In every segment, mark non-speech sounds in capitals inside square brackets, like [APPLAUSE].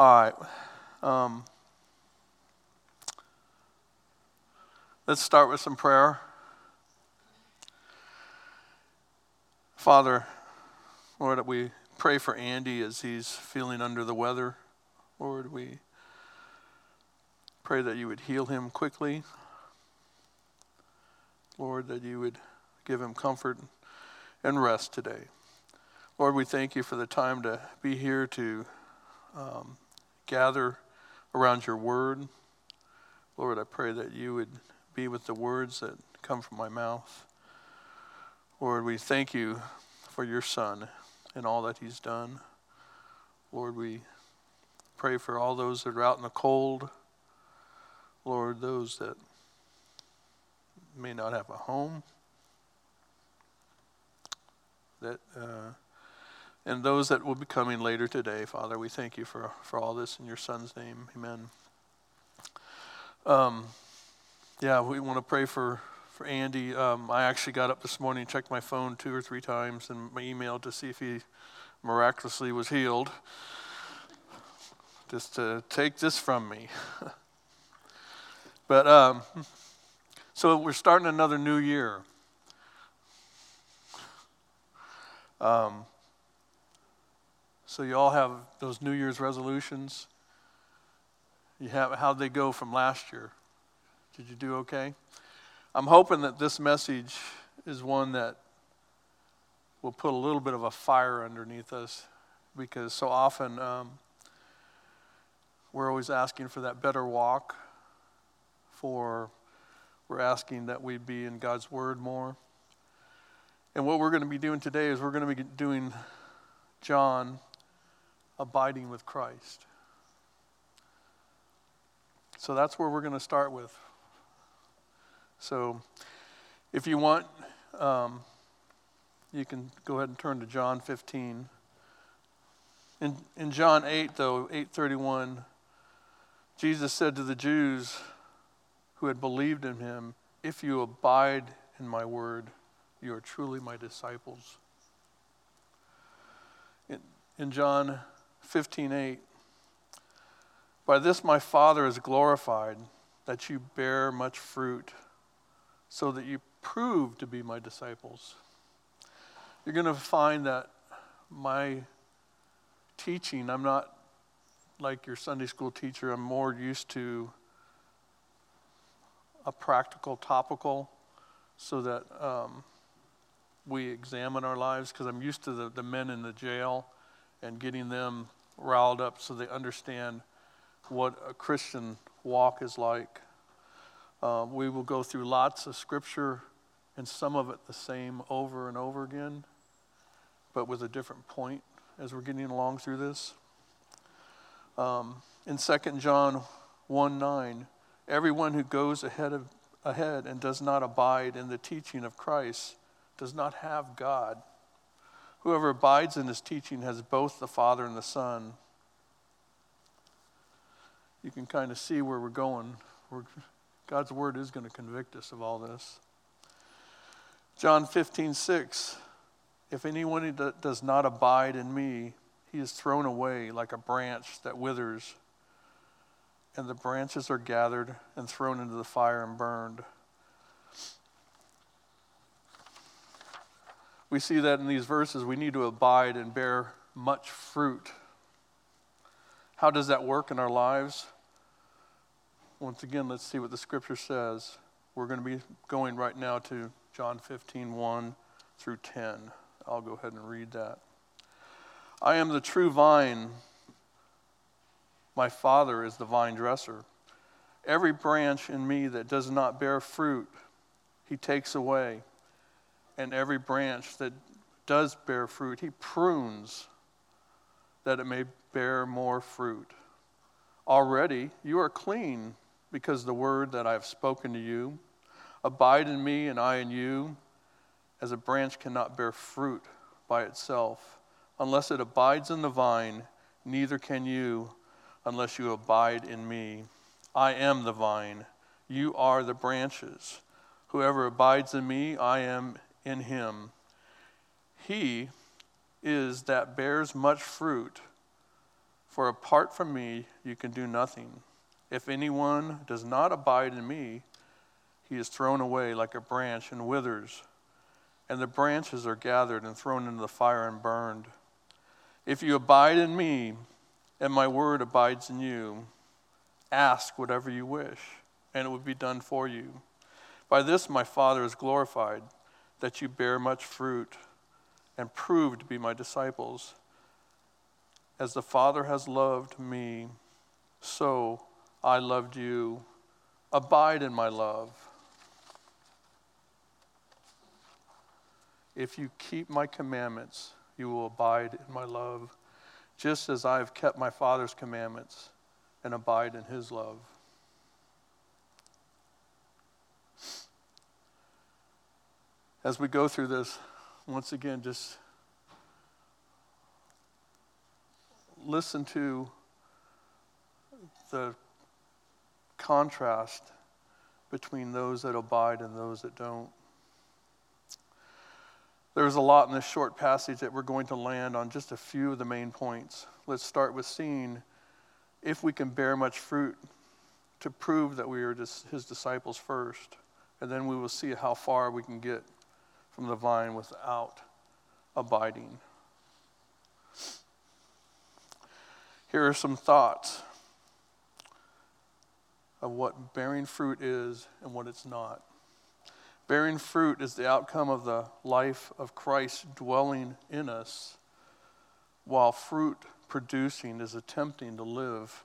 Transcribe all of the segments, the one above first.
All right. Um, let's start with some prayer. Father, Lord, we pray for Andy as he's feeling under the weather. Lord, we pray that you would heal him quickly. Lord, that you would give him comfort and rest today. Lord, we thank you for the time to be here to um, gather around your word. Lord, I pray that you would be with the words that come from my mouth. Lord, we thank you for your son and all that he's done. Lord, we pray for all those that are out in the cold. Lord, those that may not have a home, that uh, and those that will be coming later today, Father, we thank you for, for all this in your Son's name. Amen. Um, yeah, we want to pray for, for Andy. Um, I actually got up this morning, checked my phone two or three times and my email to see if he miraculously was healed. Just to take this from me. [LAUGHS] but um, so we're starting another new year. Um, so you all have those New Year's resolutions. You have how'd they go from last year. Did you do okay? I'm hoping that this message is one that will put a little bit of a fire underneath us because so often um, we're always asking for that better walk, for we're asking that we be in God's Word more. And what we're going to be doing today is we're going to be doing John abiding with Christ. So that's where we're going to start with. So if you want, um, you can go ahead and turn to John 15. In, in John 8, though, 831, Jesus said to the Jews who had believed in him, If you abide in my word, you are truly my disciples. In, in John 15:8 By this my Father is glorified that you bear much fruit so that you prove to be my disciples. You're going to find that my teaching, I'm not like your Sunday school teacher, I'm more used to a practical, topical, so that um, we examine our lives, because I'm used to the, the men in the jail and getting them riled up so they understand what a Christian walk is like. Uh, we will go through lots of scripture and some of it the same over and over again, but with a different point as we're getting along through this. Um, in 2 John 1 9, everyone who goes ahead, of, ahead and does not abide in the teaching of Christ does not have God. Whoever abides in his teaching has both the Father and the Son. You can kind of see where we're going. We're, God's word is going to convict us of all this. John 15, 6. If anyone does not abide in me, he is thrown away like a branch that withers, and the branches are gathered and thrown into the fire and burned. We see that in these verses we need to abide and bear much fruit. How does that work in our lives? Once again, let's see what the scripture says. We're going to be going right now to John 15, 1 through 10. I'll go ahead and read that. I am the true vine. My Father is the vine dresser. Every branch in me that does not bear fruit, he takes away and every branch that does bear fruit, he prunes that it may bear more fruit. Already you are clean because the word that I have spoken to you. Abide in me and I in you, as a branch cannot bear fruit by itself. Unless it abides in the vine, neither can you unless you abide in me. I am the vine, you are the branches. Whoever abides in me, I am in him. He is that bears much fruit, For apart from me, you can do nothing. If anyone does not abide in me, he is thrown away like a branch and withers, and the branches are gathered and thrown into the fire and burned. If you abide in me, and my word abides in you, ask whatever you wish, and it will be done for you. By this my Father is glorified, that you bear much fruit and prove to be my disciples. As the Father has loved me, so I loved you. Abide in my love. If you keep my commandments, you will abide in my love, just as I have kept my Father's commandments and abide in his love. As we go through this, once again, just listen to the contrast between those that abide and those that don't. There's a lot in this short passage that we're going to land on just a few of the main points. Let's start with seeing if we can bear much fruit to prove that we are his disciples first, and then we will see how far we can get from the vine without abiding. Here are some thoughts of what bearing fruit is and what it's not. Bearing fruit is the outcome of the life of Christ dwelling in us, while fruit producing is attempting to live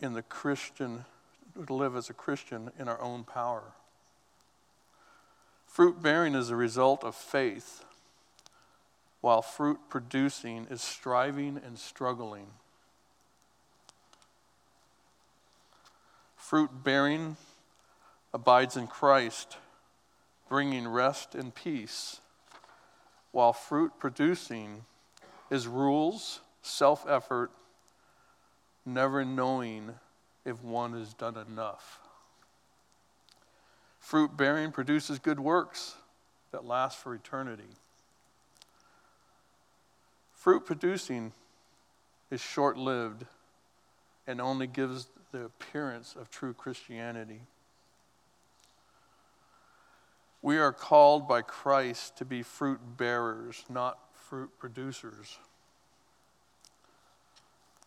in the Christian, to live as a Christian in our own power. Fruit bearing is a result of faith, while fruit producing is striving and struggling. Fruit bearing abides in Christ, bringing rest and peace, while fruit producing is rules, self effort, never knowing if one has done enough. Fruit bearing produces good works that last for eternity. Fruit producing is short lived and only gives the appearance of true Christianity. We are called by Christ to be fruit bearers, not fruit producers.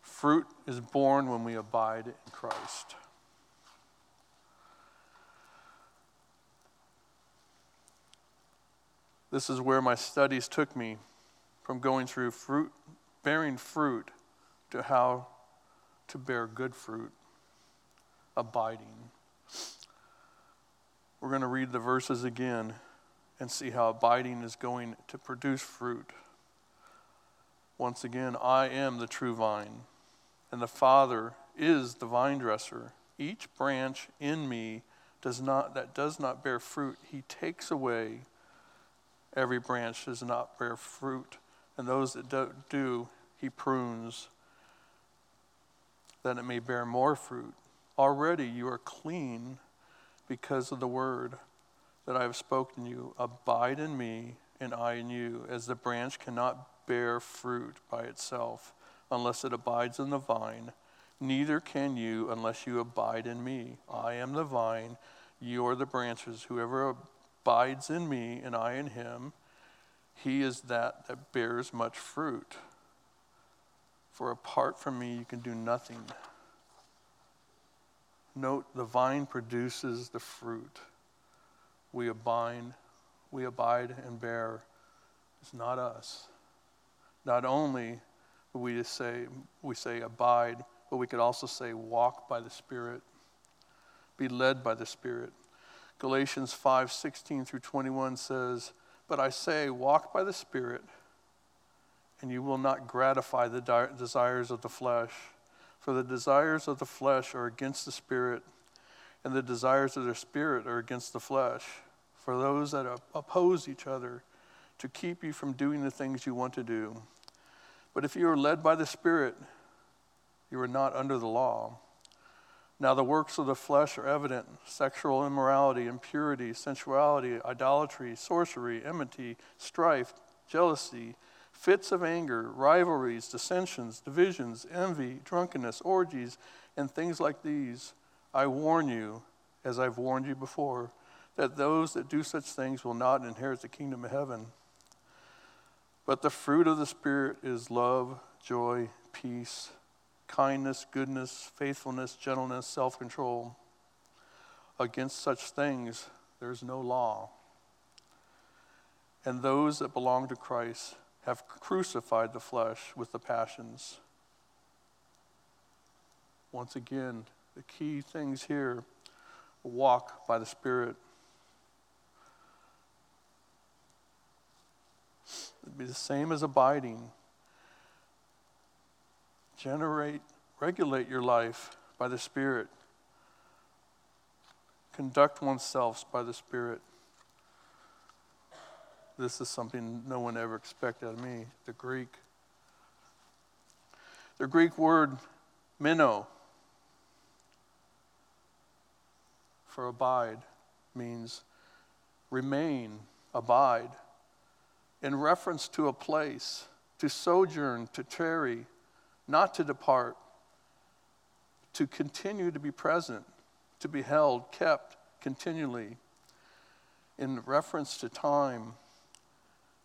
Fruit is born when we abide in Christ. This is where my studies took me from going through fruit, bearing fruit to how to bear good fruit abiding. We're going to read the verses again and see how abiding is going to produce fruit. Once again, I am the true vine, and the Father is the vine dresser. Each branch in me does not that does not bear fruit, he takes away. Every branch does not bear fruit, and those that do, do he prunes, that it may bear more fruit. Already you are clean because of the word that I have spoken to you. Abide in me, and I in you, as the branch cannot bear fruit by itself unless it abides in the vine. Neither can you unless you abide in me. I am the vine, you are the branches. Whoever abides in me, and I in him, he is that that bears much fruit. For apart from me, you can do nothing. Note the vine produces the fruit. We abide, we abide and bear. It's not us. Not only we say we say abide, but we could also say walk by the Spirit, be led by the Spirit. Galatians 5, 16 through 21 says, But I say, walk by the Spirit, and you will not gratify the desires of the flesh. For the desires of the flesh are against the spirit, and the desires of the spirit are against the flesh. For those that oppose each other to keep you from doing the things you want to do. But if you are led by the Spirit, you are not under the law. Now, the works of the flesh are evident sexual immorality, impurity, sensuality, idolatry, sorcery, enmity, strife, jealousy fits of anger, rivalries, dissensions, divisions, envy, drunkenness, orgies, and things like these. I warn you, as I've warned you before, that those that do such things will not inherit the kingdom of heaven. But the fruit of the Spirit is love, joy, peace, kindness, goodness, faithfulness, gentleness, self control. Against such things there is no law. And those that belong to Christ have crucified the flesh with the passions. Once again, the key things here walk by the Spirit. It'd be the same as abiding. Generate, regulate your life by the Spirit. Conduct oneself by the Spirit. This is something no one ever expected of me. The Greek. The Greek word meno for abide means remain, abide, in reference to a place, to sojourn, to tarry, not to depart, to continue to be present, to be held, kept continually, in reference to time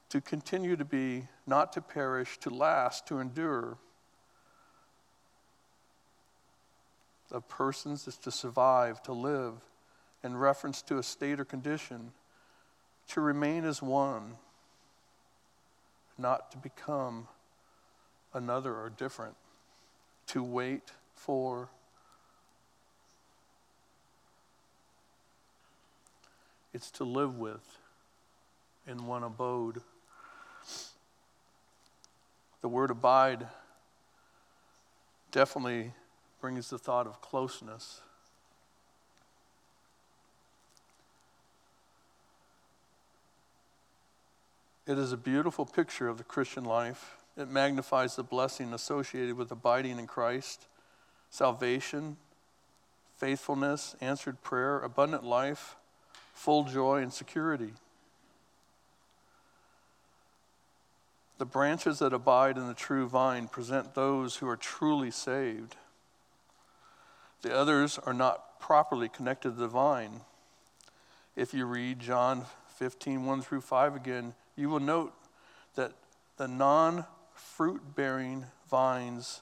to continue to be, not to perish, to last, to endure. Of persons is to survive, to live, in reference to a state or condition, to remain as one, not to become another or different, to wait for. It's to live with in one abode. The word abide definitely brings the thought of closeness. It is a beautiful picture of the Christian life. It magnifies the blessing associated with abiding in Christ, salvation, faithfulness, answered prayer, abundant life, full joy, and security. The branches that abide in the true vine present those who are truly saved. The others are not properly connected to the vine. If you read John 15, 1 through 5 again, you will note that the non fruit bearing vines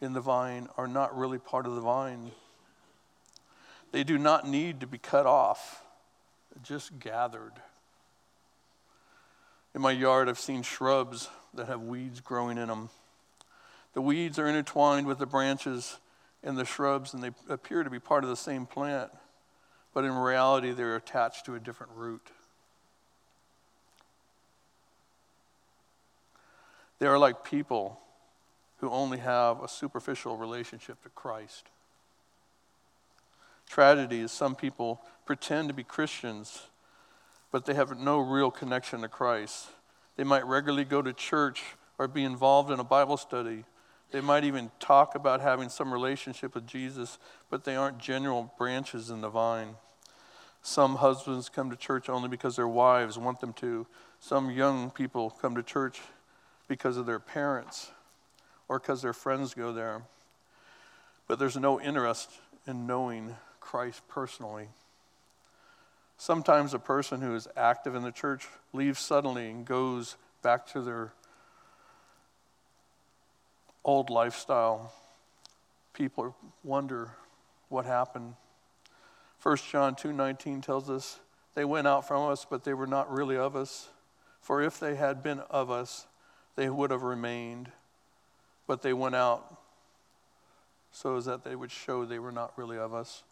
in the vine are not really part of the vine. They do not need to be cut off, just gathered. In my yard, I've seen shrubs that have weeds growing in them. The weeds are intertwined with the branches and the shrubs, and they appear to be part of the same plant, but in reality, they're attached to a different root. They are like people who only have a superficial relationship to Christ. Tragedy is some people pretend to be Christians but they have no real connection to Christ. They might regularly go to church or be involved in a Bible study. They might even talk about having some relationship with Jesus, but they aren't genuine branches in the vine. Some husbands come to church only because their wives want them to. Some young people come to church because of their parents or because their friends go there. But there's no interest in knowing Christ personally. Sometimes a person who is active in the church leaves suddenly and goes back to their old lifestyle. People wonder what happened. 1 John 2:19 tells us they went out from us but they were not really of us for if they had been of us they would have remained but they went out so as that they would show they were not really of us.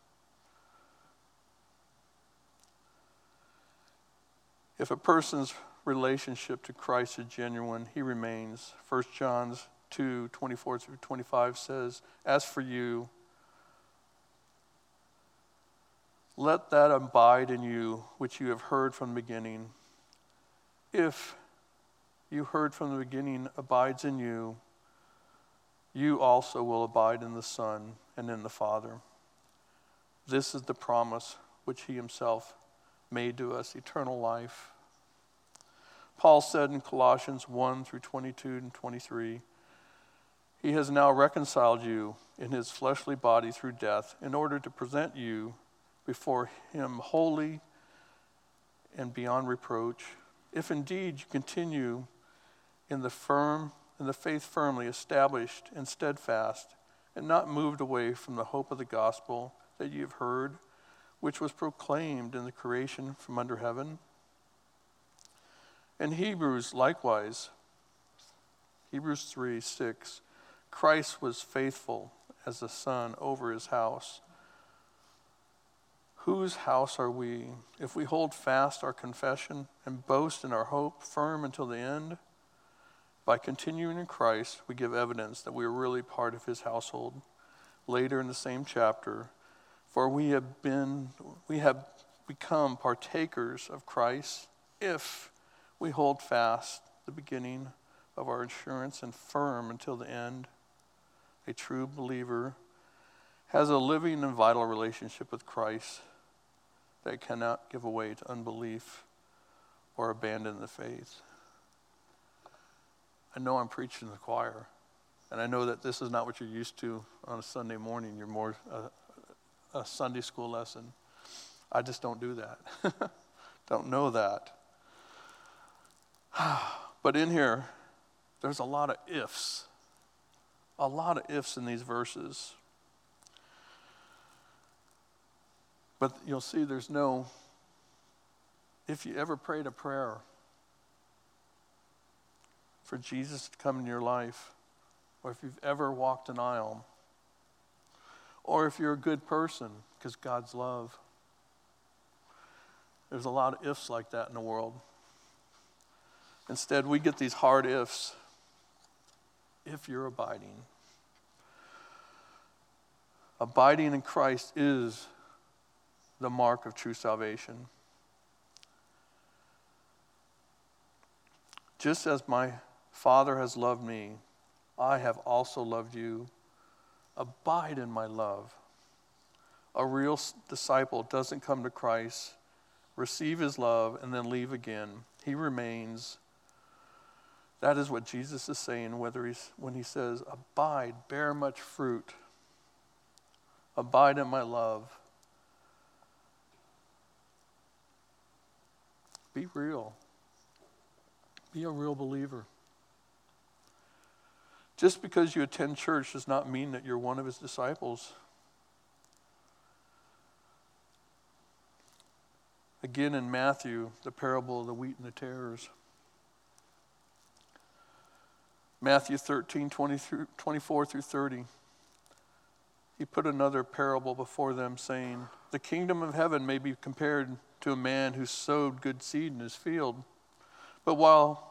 If a person's relationship to Christ is genuine, he remains. 1 John 2 24 through 25 says, As for you, let that abide in you which you have heard from the beginning. If you heard from the beginning abides in you, you also will abide in the Son and in the Father. This is the promise which he himself made to us eternal life. Paul said in Colossians 1 through 22 and 23, He has now reconciled you in his fleshly body through death in order to present you before him holy and beyond reproach. If indeed you continue in the firm in the faith firmly established and steadfast, and not moved away from the hope of the gospel that you have heard, which was proclaimed in the creation from under heaven. In Hebrews, likewise, Hebrews 3 6, Christ was faithful as a son over his house. Whose house are we if we hold fast our confession and boast in our hope firm until the end? By continuing in Christ, we give evidence that we are really part of his household. Later in the same chapter, for we have been we have become partakers of Christ if we hold fast the beginning of our assurance and firm until the end. A true believer has a living and vital relationship with Christ that cannot give way to unbelief or abandon the faith. I know I'm preaching to the choir, and I know that this is not what you're used to on a Sunday morning. You're more a, a Sunday school lesson. I just don't do that. [LAUGHS] don't know that. [SIGHS] but in here, there's a lot of ifs. A lot of ifs in these verses. But you'll see there's no, if you ever prayed a prayer for Jesus to come in your life, or if you've ever walked an aisle, or if you're a good person because God's love. There's a lot of ifs like that in the world. Instead, we get these hard ifs if you're abiding. Abiding in Christ is the mark of true salvation. Just as my Father has loved me, I have also loved you. Abide in my love. A real disciple doesn't come to Christ, receive his love, and then leave again. He remains. That is what Jesus is saying whether he's, when he says, Abide, bear much fruit. Abide in my love. Be real. Be a real believer. Just because you attend church does not mean that you're one of his disciples. Again, in Matthew, the parable of the wheat and the tares. Matthew 13, 20 through, 24 through 30. He put another parable before them, saying, The kingdom of heaven may be compared to a man who sowed good seed in his field. But while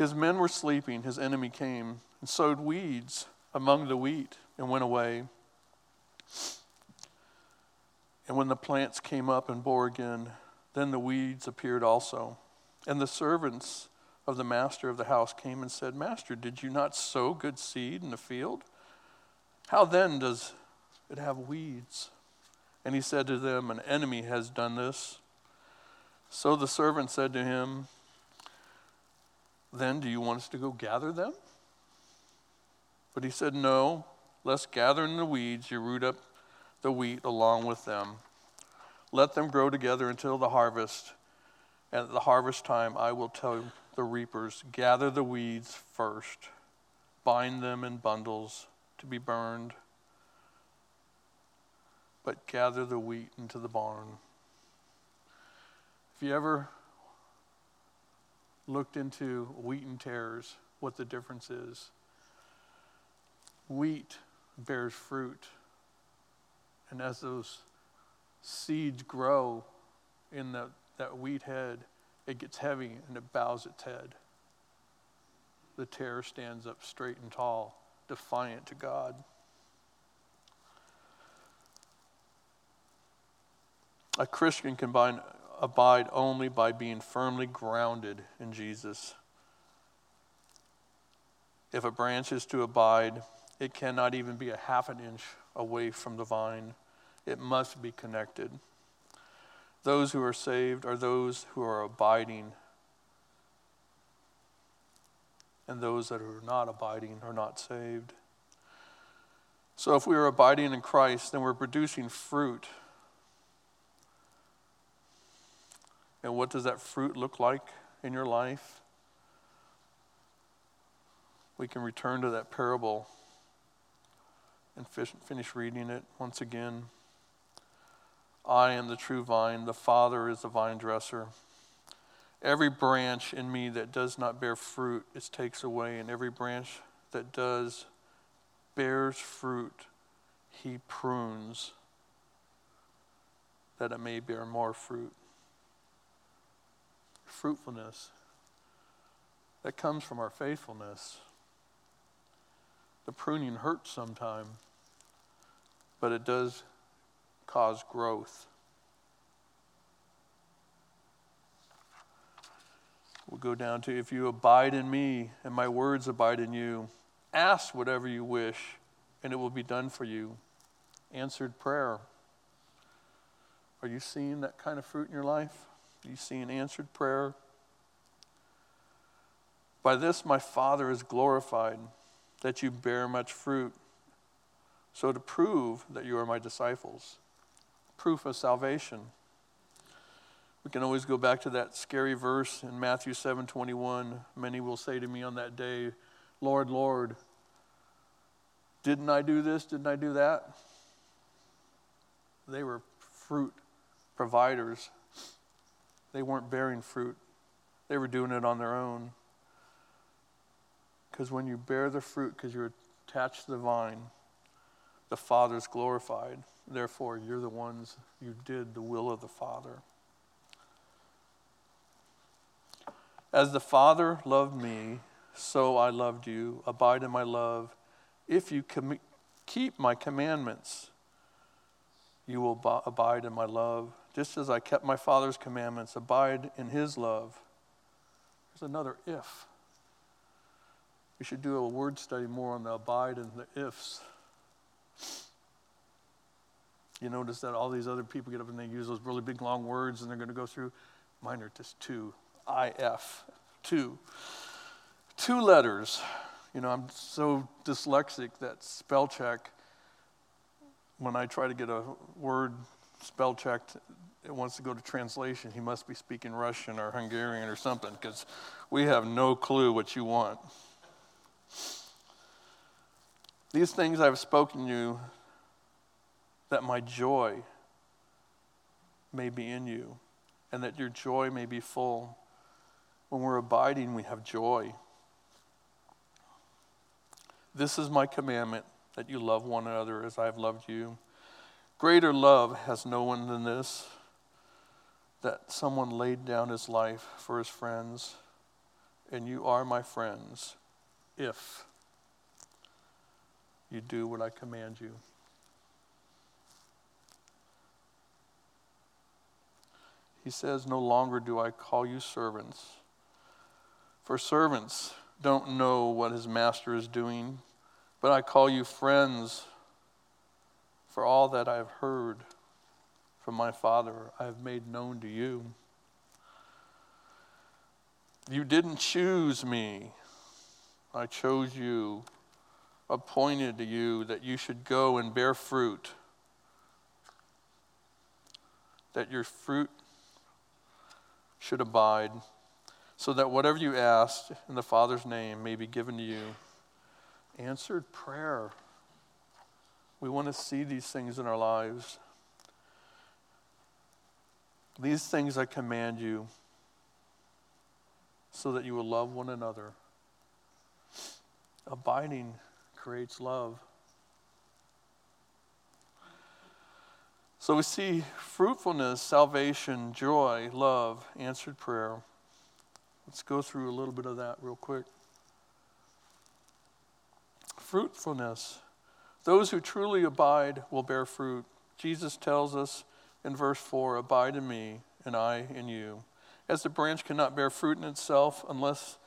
his men were sleeping, his enemy came and sowed weeds among the wheat and went away. And when the plants came up and bore again, then the weeds appeared also. And the servants of the master of the house came and said, Master, did you not sow good seed in the field? How then does it have weeds? And he said to them, An enemy has done this. So the servant said to him, Then do you want us to go gather them? But he said, No, lest gathering the weeds, you root up the wheat along with them. Let them grow together until the harvest. And at the harvest time, I will tell the reapers gather the weeds first, bind them in bundles to be burned, but gather the wheat into the barn. If you ever looked into wheat and tares, what the difference is, wheat bears fruit. And as those seeds grow in the, that wheat head, it gets heavy and it bows its head. The tare stands up straight and tall, defiant to God. A Christian can bind, abide only by being firmly grounded in Jesus. If a branch is to abide, it cannot even be a half an inch away from the vine. It must be connected. Those who are saved are those who are abiding and those that are not abiding are not saved. So if we are abiding in Christ, then we're producing fruit. And what does that fruit look like in your life? We can return to that parable and finish reading it once again. I am the true vine, the Father is the vine dresser. Every branch in me that does not bear fruit, it takes away, and every branch that does bears fruit, he prunes that it may bear more fruit. Fruitfulness that comes from our faithfulness. The pruning hurts sometimes, but it does cause growth. We'll go down to if you abide in me and my words abide in you, ask whatever you wish and it will be done for you. Answered prayer. Are you seeing that kind of fruit in your life? You an answered prayer? By this my Father is glorified, that you bear much fruit. So to prove that you are my disciples, proof of salvation. We can always go back to that scary verse in Matthew 7:21. Many will say to me on that day, "Lord, Lord, didn't I do this? Didn't I do that?" They were fruit providers. They weren't bearing fruit. They were doing it on their own. Because when you bear the fruit because you're attached to the vine, the Father's glorified. Therefore, you're the ones you did the will of the Father. As the Father loved me, so I loved you. Abide in my love. If you com- keep my commandments, you will ab- abide in my love. Just as I kept my Father's commandments, abide in his love. There's another if. We should do a word study more on the abide and the ifs. You notice that all these other people get up and they use those really big long words and they're going to go through. Mine are just two. IF, two. Two letters. You know, I'm so dyslexic that spell check, when I try to get a word spell checked, it wants to go to translation. He must be speaking Russian or Hungarian or something because we have no clue what you want. These things I've spoken you that my joy may be in you and that your joy may be full. When we're abiding, we have joy. This is my commandment that you love one another as I have loved you. Greater love has no one than this that someone laid down his life for his friends, and you are my friends if you do what I command you. He says, No longer do I call you servants for servants don't know what his master is doing, but I call you friends, for all that I have heard from my Father I have made known to you. You didn't choose me, I chose you, appointed to you that you should go and bear fruit, that your fruit should abide so that whatever you ask in the Father's name may be given to you. Answered prayer. We want to see these things in our lives. These things I command you so that you will love one another. Abiding creates love. So we see fruitfulness, salvation, joy, love, answered prayer. Let's go through a little bit of that real quick. Fruitfulness. Those who truly abide will bear fruit. Jesus tells us in verse 4 Abide in me, and I in you. As the branch cannot bear fruit in itself unless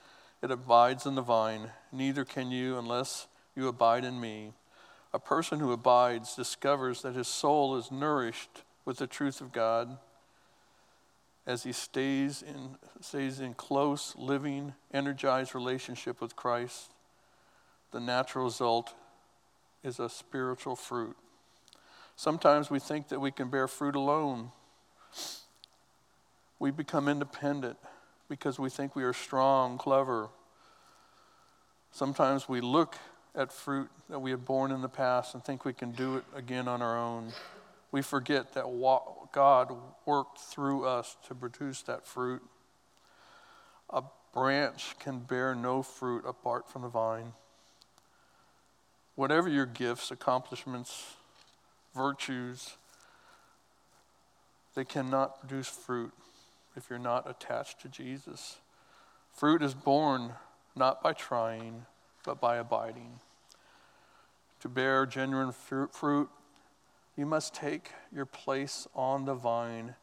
it abides in the vine, neither can you unless you abide in me. A person who abides discovers that his soul is nourished with the truth of God as he stays in, stays in close, living, energized relationship with Christ, the natural result is a spiritual fruit. Sometimes we think that we can bear fruit alone. We become independent because we think we are strong, clever. Sometimes we look at fruit that we have borne in the past and think we can do it again on our own. We forget that God worked through us to produce that fruit. A branch can bear no fruit apart from the vine. Whatever your gifts, accomplishments, virtues, they cannot produce fruit if you're not attached to Jesus. Fruit is born not by trying, but by abiding. To bear genuine fruit, you must take your place on the vine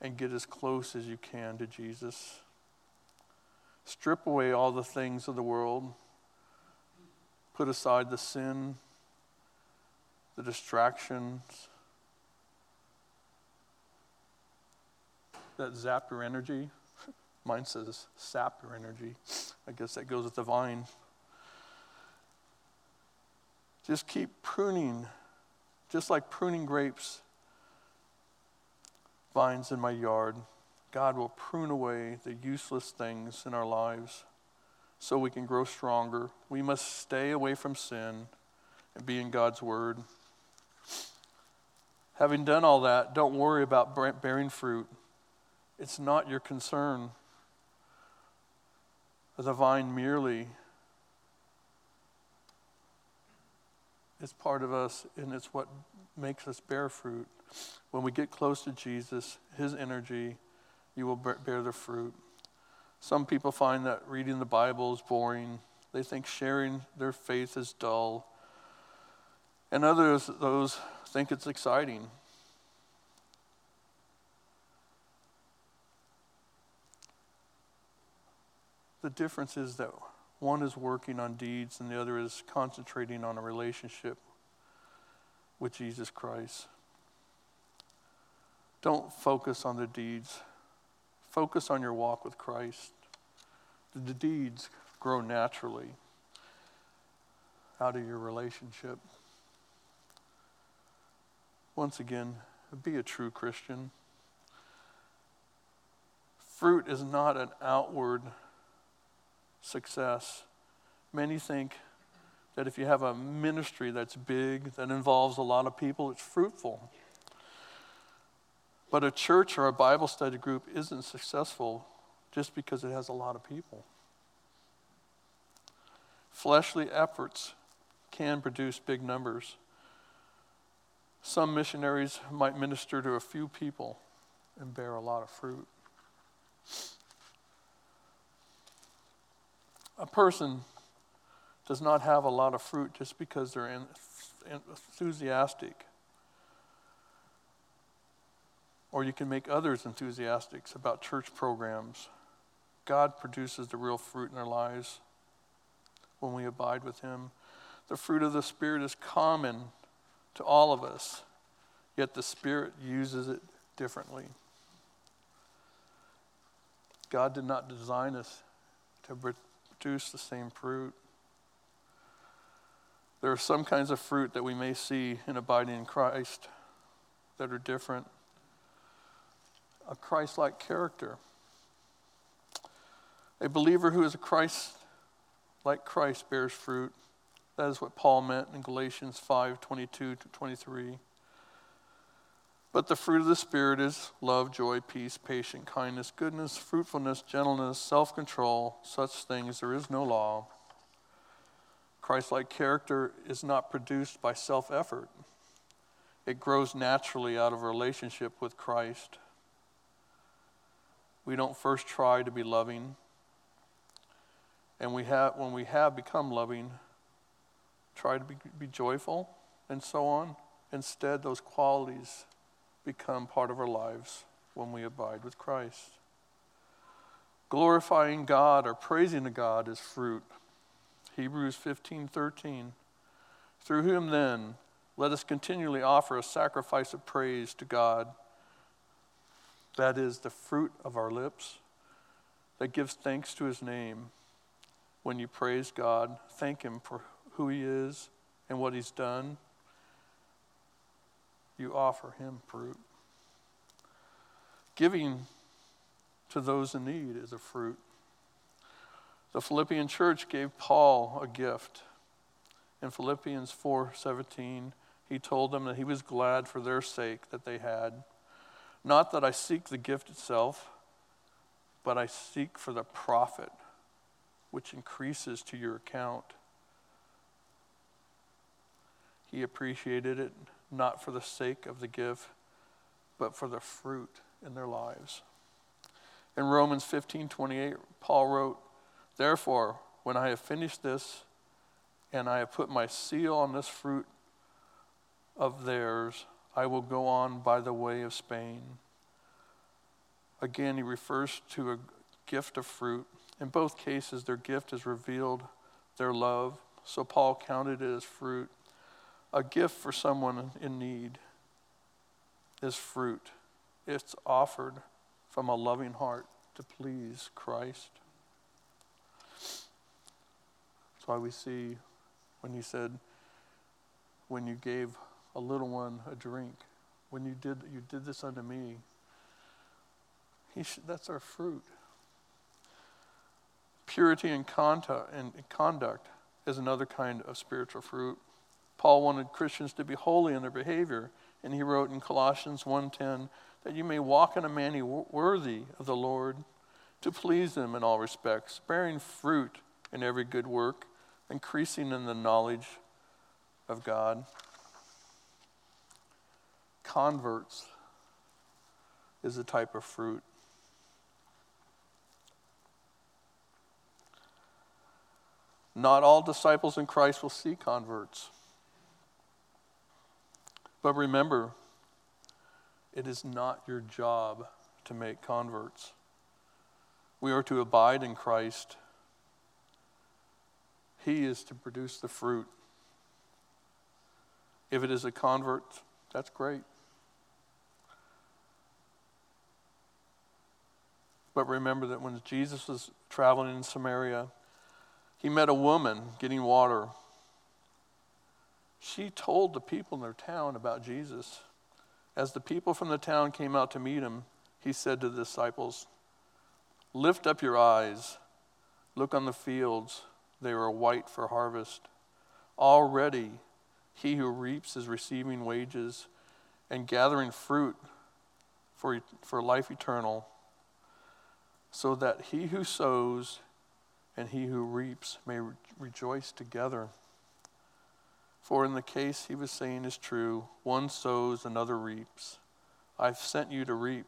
and get as close as you can to Jesus. Strip away all the things of the world. Put aside the sin, the distractions that zap your energy. [LAUGHS] Mine says sap your energy. I guess that goes with the vine. Just keep pruning, just like pruning grapes, vines in my yard. God will prune away the useless things in our lives so we can grow stronger. We must stay away from sin and be in God's Word. Having done all that, don't worry about bearing fruit. It's not your concern. The vine merely is part of us, and it's what makes us bear fruit. When we get close to Jesus, His energy, you will bear the fruit. Some people find that reading the Bible is boring. They think sharing their faith is dull. And others, those think it's exciting. The difference is that one is working on deeds and the other is concentrating on a relationship with Jesus Christ. Don't focus on the deeds. Focus on your walk with Christ. The deeds grow naturally out of your relationship. Once again, be a true Christian. Fruit is not an outward success. Many think that if you have a ministry that's big, that involves a lot of people, it's fruitful. But a church or a Bible study group isn't successful just because it has a lot of people. Fleshly efforts can produce big numbers. Some missionaries might minister to a few people and bear a lot of fruit. A person does not have a lot of fruit just because they're enthusiastic. Or you can make others enthusiastic about church programs. God produces the real fruit in our lives when we abide with Him. The fruit of the Spirit is common to all of us, yet the Spirit uses it differently. God did not design us to produce the same fruit. There are some kinds of fruit that we may see in abiding in Christ that are different. A Christ like character. A believer who is a Christ like Christ bears fruit. That is what Paul meant in Galatians 5 22 to 23. But the fruit of the Spirit is love, joy, peace, patience, kindness, goodness, fruitfulness, gentleness, self control. Such things there is no law. Christ like character is not produced by self effort, it grows naturally out of a relationship with Christ. We don't first try to be loving. And we have, when we have become loving, try to be, be joyful and so on. Instead, those qualities become part of our lives when we abide with Christ. Glorifying God or praising to God is fruit. Hebrews 15 13. Through whom then let us continually offer a sacrifice of praise to God. That is the fruit of our lips, that gives thanks to his name. When you praise God, thank him for who he is and what he's done. You offer him fruit. Giving to those in need is a fruit. The Philippian church gave Paul a gift. In Philippians 4:17, he told them that he was glad for their sake that they had. Not that I seek the gift itself, but I seek for the profit which increases to your account. He appreciated it not for the sake of the gift, but for the fruit in their lives. In Romans 15:28, Paul wrote, "Therefore, when I have finished this and I have put my seal on this fruit of theirs, I will go on by the way of Spain." Again, he refers to a gift of fruit. In both cases, their gift has revealed their love, so Paul counted it as fruit. A gift for someone in need is fruit. It's offered from a loving heart to please Christ. That's why we see when he said, When you gave a little one a drink, when you did, you did this unto me, that's our fruit. Purity and conduct, and conduct is another kind of spiritual fruit. Paul wanted Christians to be holy in their behavior, and he wrote in Colossians 1:10 that you may walk in a manner worthy of the Lord, to please him in all respects, bearing fruit in every good work, increasing in the knowledge of God. Converts is a type of fruit. Not all disciples in Christ will see converts. But remember, it is not your job to make converts. We are to abide in Christ. He is to produce the fruit. If it is a convert, that's great. But remember that when Jesus was traveling in Samaria, he met a woman getting water. She told the people in their town about Jesus. As the people from the town came out to meet him, he said to the disciples, Lift up your eyes, look on the fields, they are white for harvest. Already he who reaps is receiving wages and gathering fruit for, for life eternal, so that he who sows and he who reaps may re- rejoice together. For in the case he was saying is true one sows, another reaps. I've sent you to reap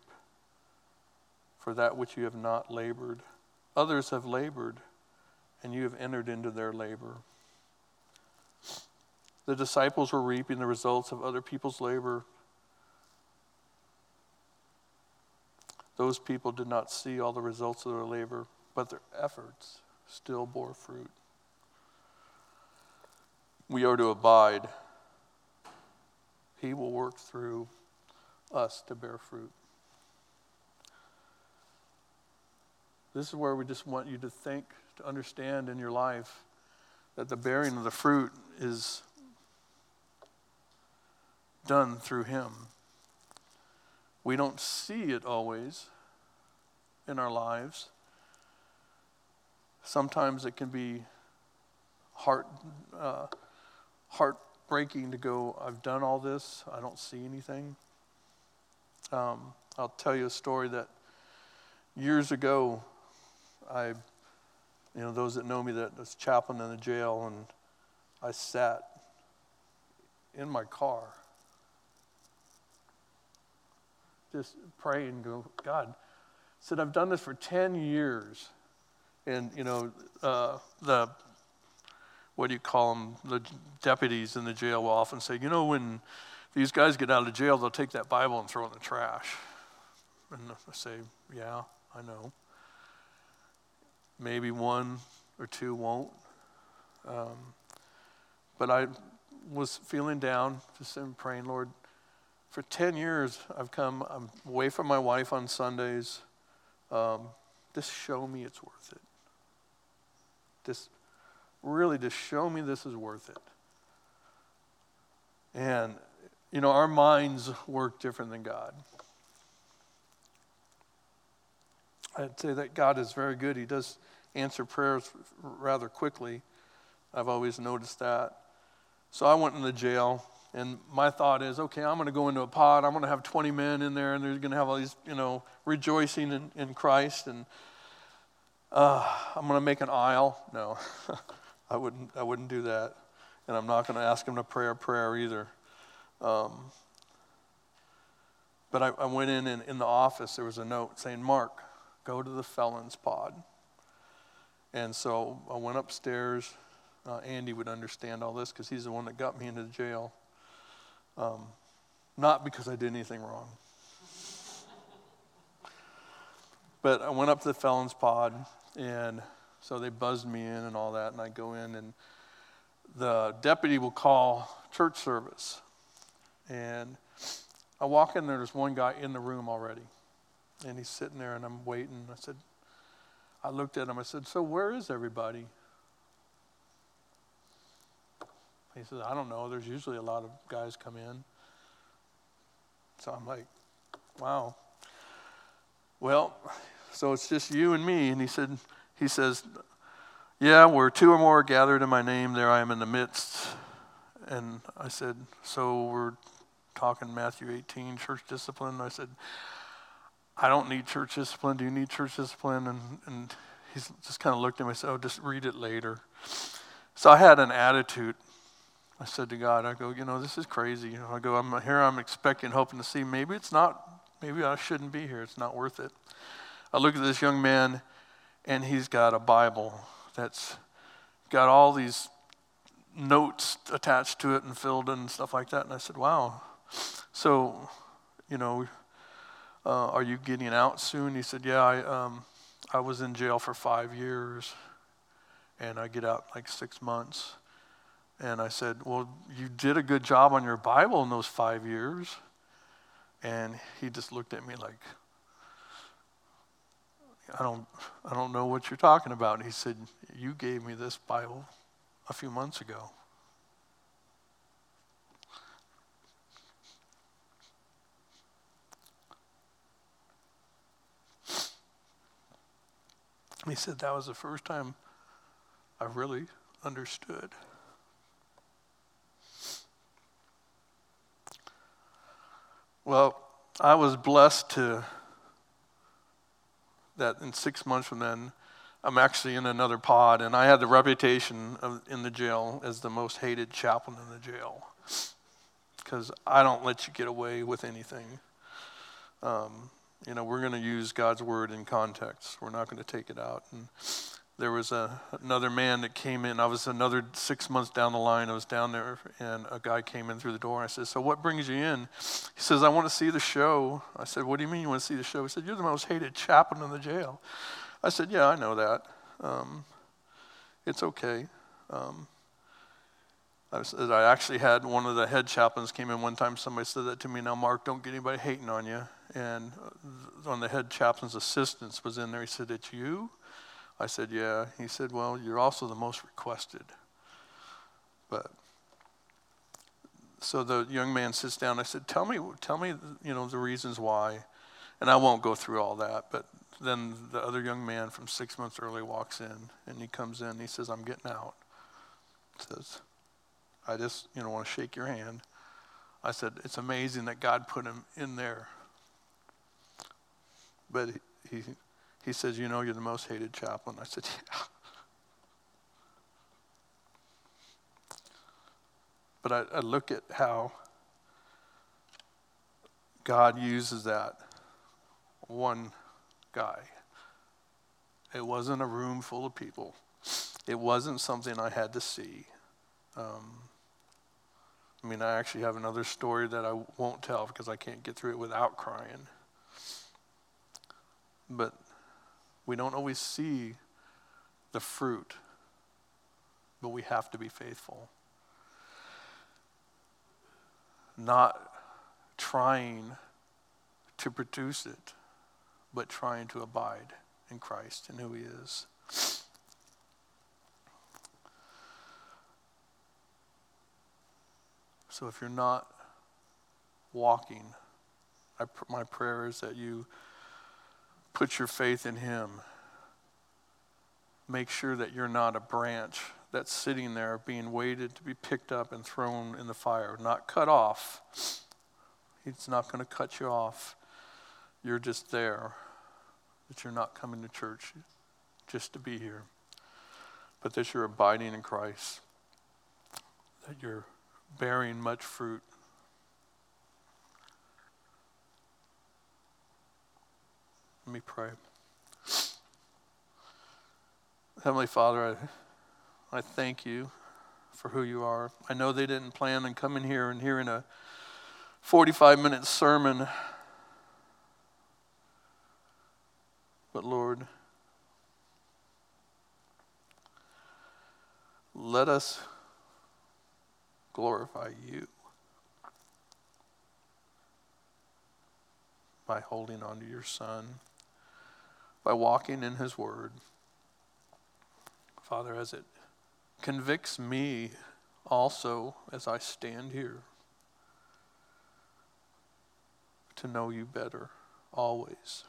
for that which you have not labored. Others have labored, and you have entered into their labor. The disciples were reaping the results of other people's labor. Those people did not see all the results of their labor, but their efforts still bore fruit. We are to abide. He will work through us to bear fruit. This is where we just want you to think, to understand in your life that the bearing of the fruit is done through Him. We don't see it always in our lives. Sometimes it can be heart, uh, heartbreaking to go, I've done all this, I don't see anything. Um, I'll tell you a story that years ago, I, you know, those that know me, that was chaplain in the jail, and I sat in my car, just pray and go, God, said, I've done this for 10 years. And, you know, uh, the, what do you call them? The deputies in the jail will often say, you know, when these guys get out of jail, they'll take that Bible and throw it in the trash. And I say, yeah, I know. Maybe one or two won't. Um, but I was feeling down, just praying, Lord, for 10 years, I've come I'm away from my wife on Sundays. Um, just show me it's worth it. Just really, just show me this is worth it. And, you know, our minds work different than God. I'd say that God is very good. He does answer prayers rather quickly. I've always noticed that. So I went in the jail, and my thought is, okay, I'm going to go into a pod. I'm going to have 20 men in there, and they're going to have all these, you know, rejoicing in, in Christ, and uh, I'm going to make an aisle. No, [LAUGHS] I wouldn't. I wouldn't do that, and I'm not going to ask them to pray a prayer either. Um, but I, I went in, and in the office there was a note saying, "Mark, go to the felons pod." And so I went upstairs. Uh, Andy would understand all this because he's the one that got me into the jail. Um, not because I did anything wrong. but I went up to the felons pod, and so they buzzed me in and all that, and I go in, and the deputy will call church service. And I walk in there, there's one guy in the room already. And he's sitting there, and I'm waiting. I said, I looked at him, I said, So where is everybody? He says, I don't know. There's usually a lot of guys come in. So I'm like, wow. Well, so it's just you and me. And he said, he says, yeah, where two or more gathered in my name, there I am in the midst. And I said, so we're talking Matthew 18, church discipline. I said, I don't need church discipline. Do you need church discipline? And, and he's just kind of looked at me and said, oh, just read it later. So I had an attitude. I said to God, I go, you know, this is crazy. You know, I go, I'm here, I'm expecting, hoping to see. Maybe it's not, maybe I shouldn't be here. It's not worth it. I look at this young man, and he's got a Bible that's got all these notes attached to it and filled in and stuff like that. And I said, wow. So, you know, uh, are you getting out soon? He said, yeah, I, um, I was in jail for five years, and I get out like six months. And I said, well, you did a good job on your Bible in those five years. And he just looked at me like, I don't, I don't know what you're talking about. And he said, You gave me this Bible a few months ago. He said, That was the first time I really understood. Well, I was blessed to that in six months from then, I'm actually in another pod, and I had the reputation of, in the jail as the most hated chaplain in the jail because I don't let you get away with anything. Um, you know, we're going to use God's word in context. We're not going to take it out. And there was a, another man that came in. I was another six months down the line. I was down there, and a guy came in through the door. I said, So what brings you in? He says, I want to see the show. I said, What do you mean you want to see the show? He said, You're the most hated chaplain in the jail. I said, Yeah, I know that. Um, it's okay. Um, I, said, I actually had one of the head chaplains came in one time. Somebody said that to me. Now, Mark, don't get anybody hating on you. And one of the head chaplain's assistants was in there. He said, It's you? I said, Yeah. He said, Well, you're also the most requested. But so the young man sits down. I said, Tell me, tell me, you know, the reasons why. And I won't go through all that, but then the other young man from six months early walks in and he comes in. He says, I'm getting out. Says, I just, you know, want to shake your hand. I said, It's amazing that God put him in there. But he, he he says, You know, you're the most hated chaplain. I said, Yeah. But I, I look at how God uses that one guy. It wasn't a room full of people. It wasn't something I had to see. Um, I mean, I actually have another story that I won't tell because I can't get through it without crying. But we don't always see the fruit, but we have to be faithful. Not trying to produce it, but trying to abide in Christ and who He is. So if you're not walking, I, my prayer is that you put your faith in Him. Make sure that you're not a branch that's sitting there being waited to be picked up and thrown in the fire, not cut off. He's not going to cut you off. You're just there, that you're not coming to church just to be here, but that you're abiding in Christ, that you're bearing much fruit. Let me pray. Heavenly Father, I, I thank you for who you are. I know they didn't plan on coming here and hearing a 45 minute sermon. But Lord, let us glorify you by holding on to your Son, by walking in his word. Father, as it convicts me also as I stand here to know you better always.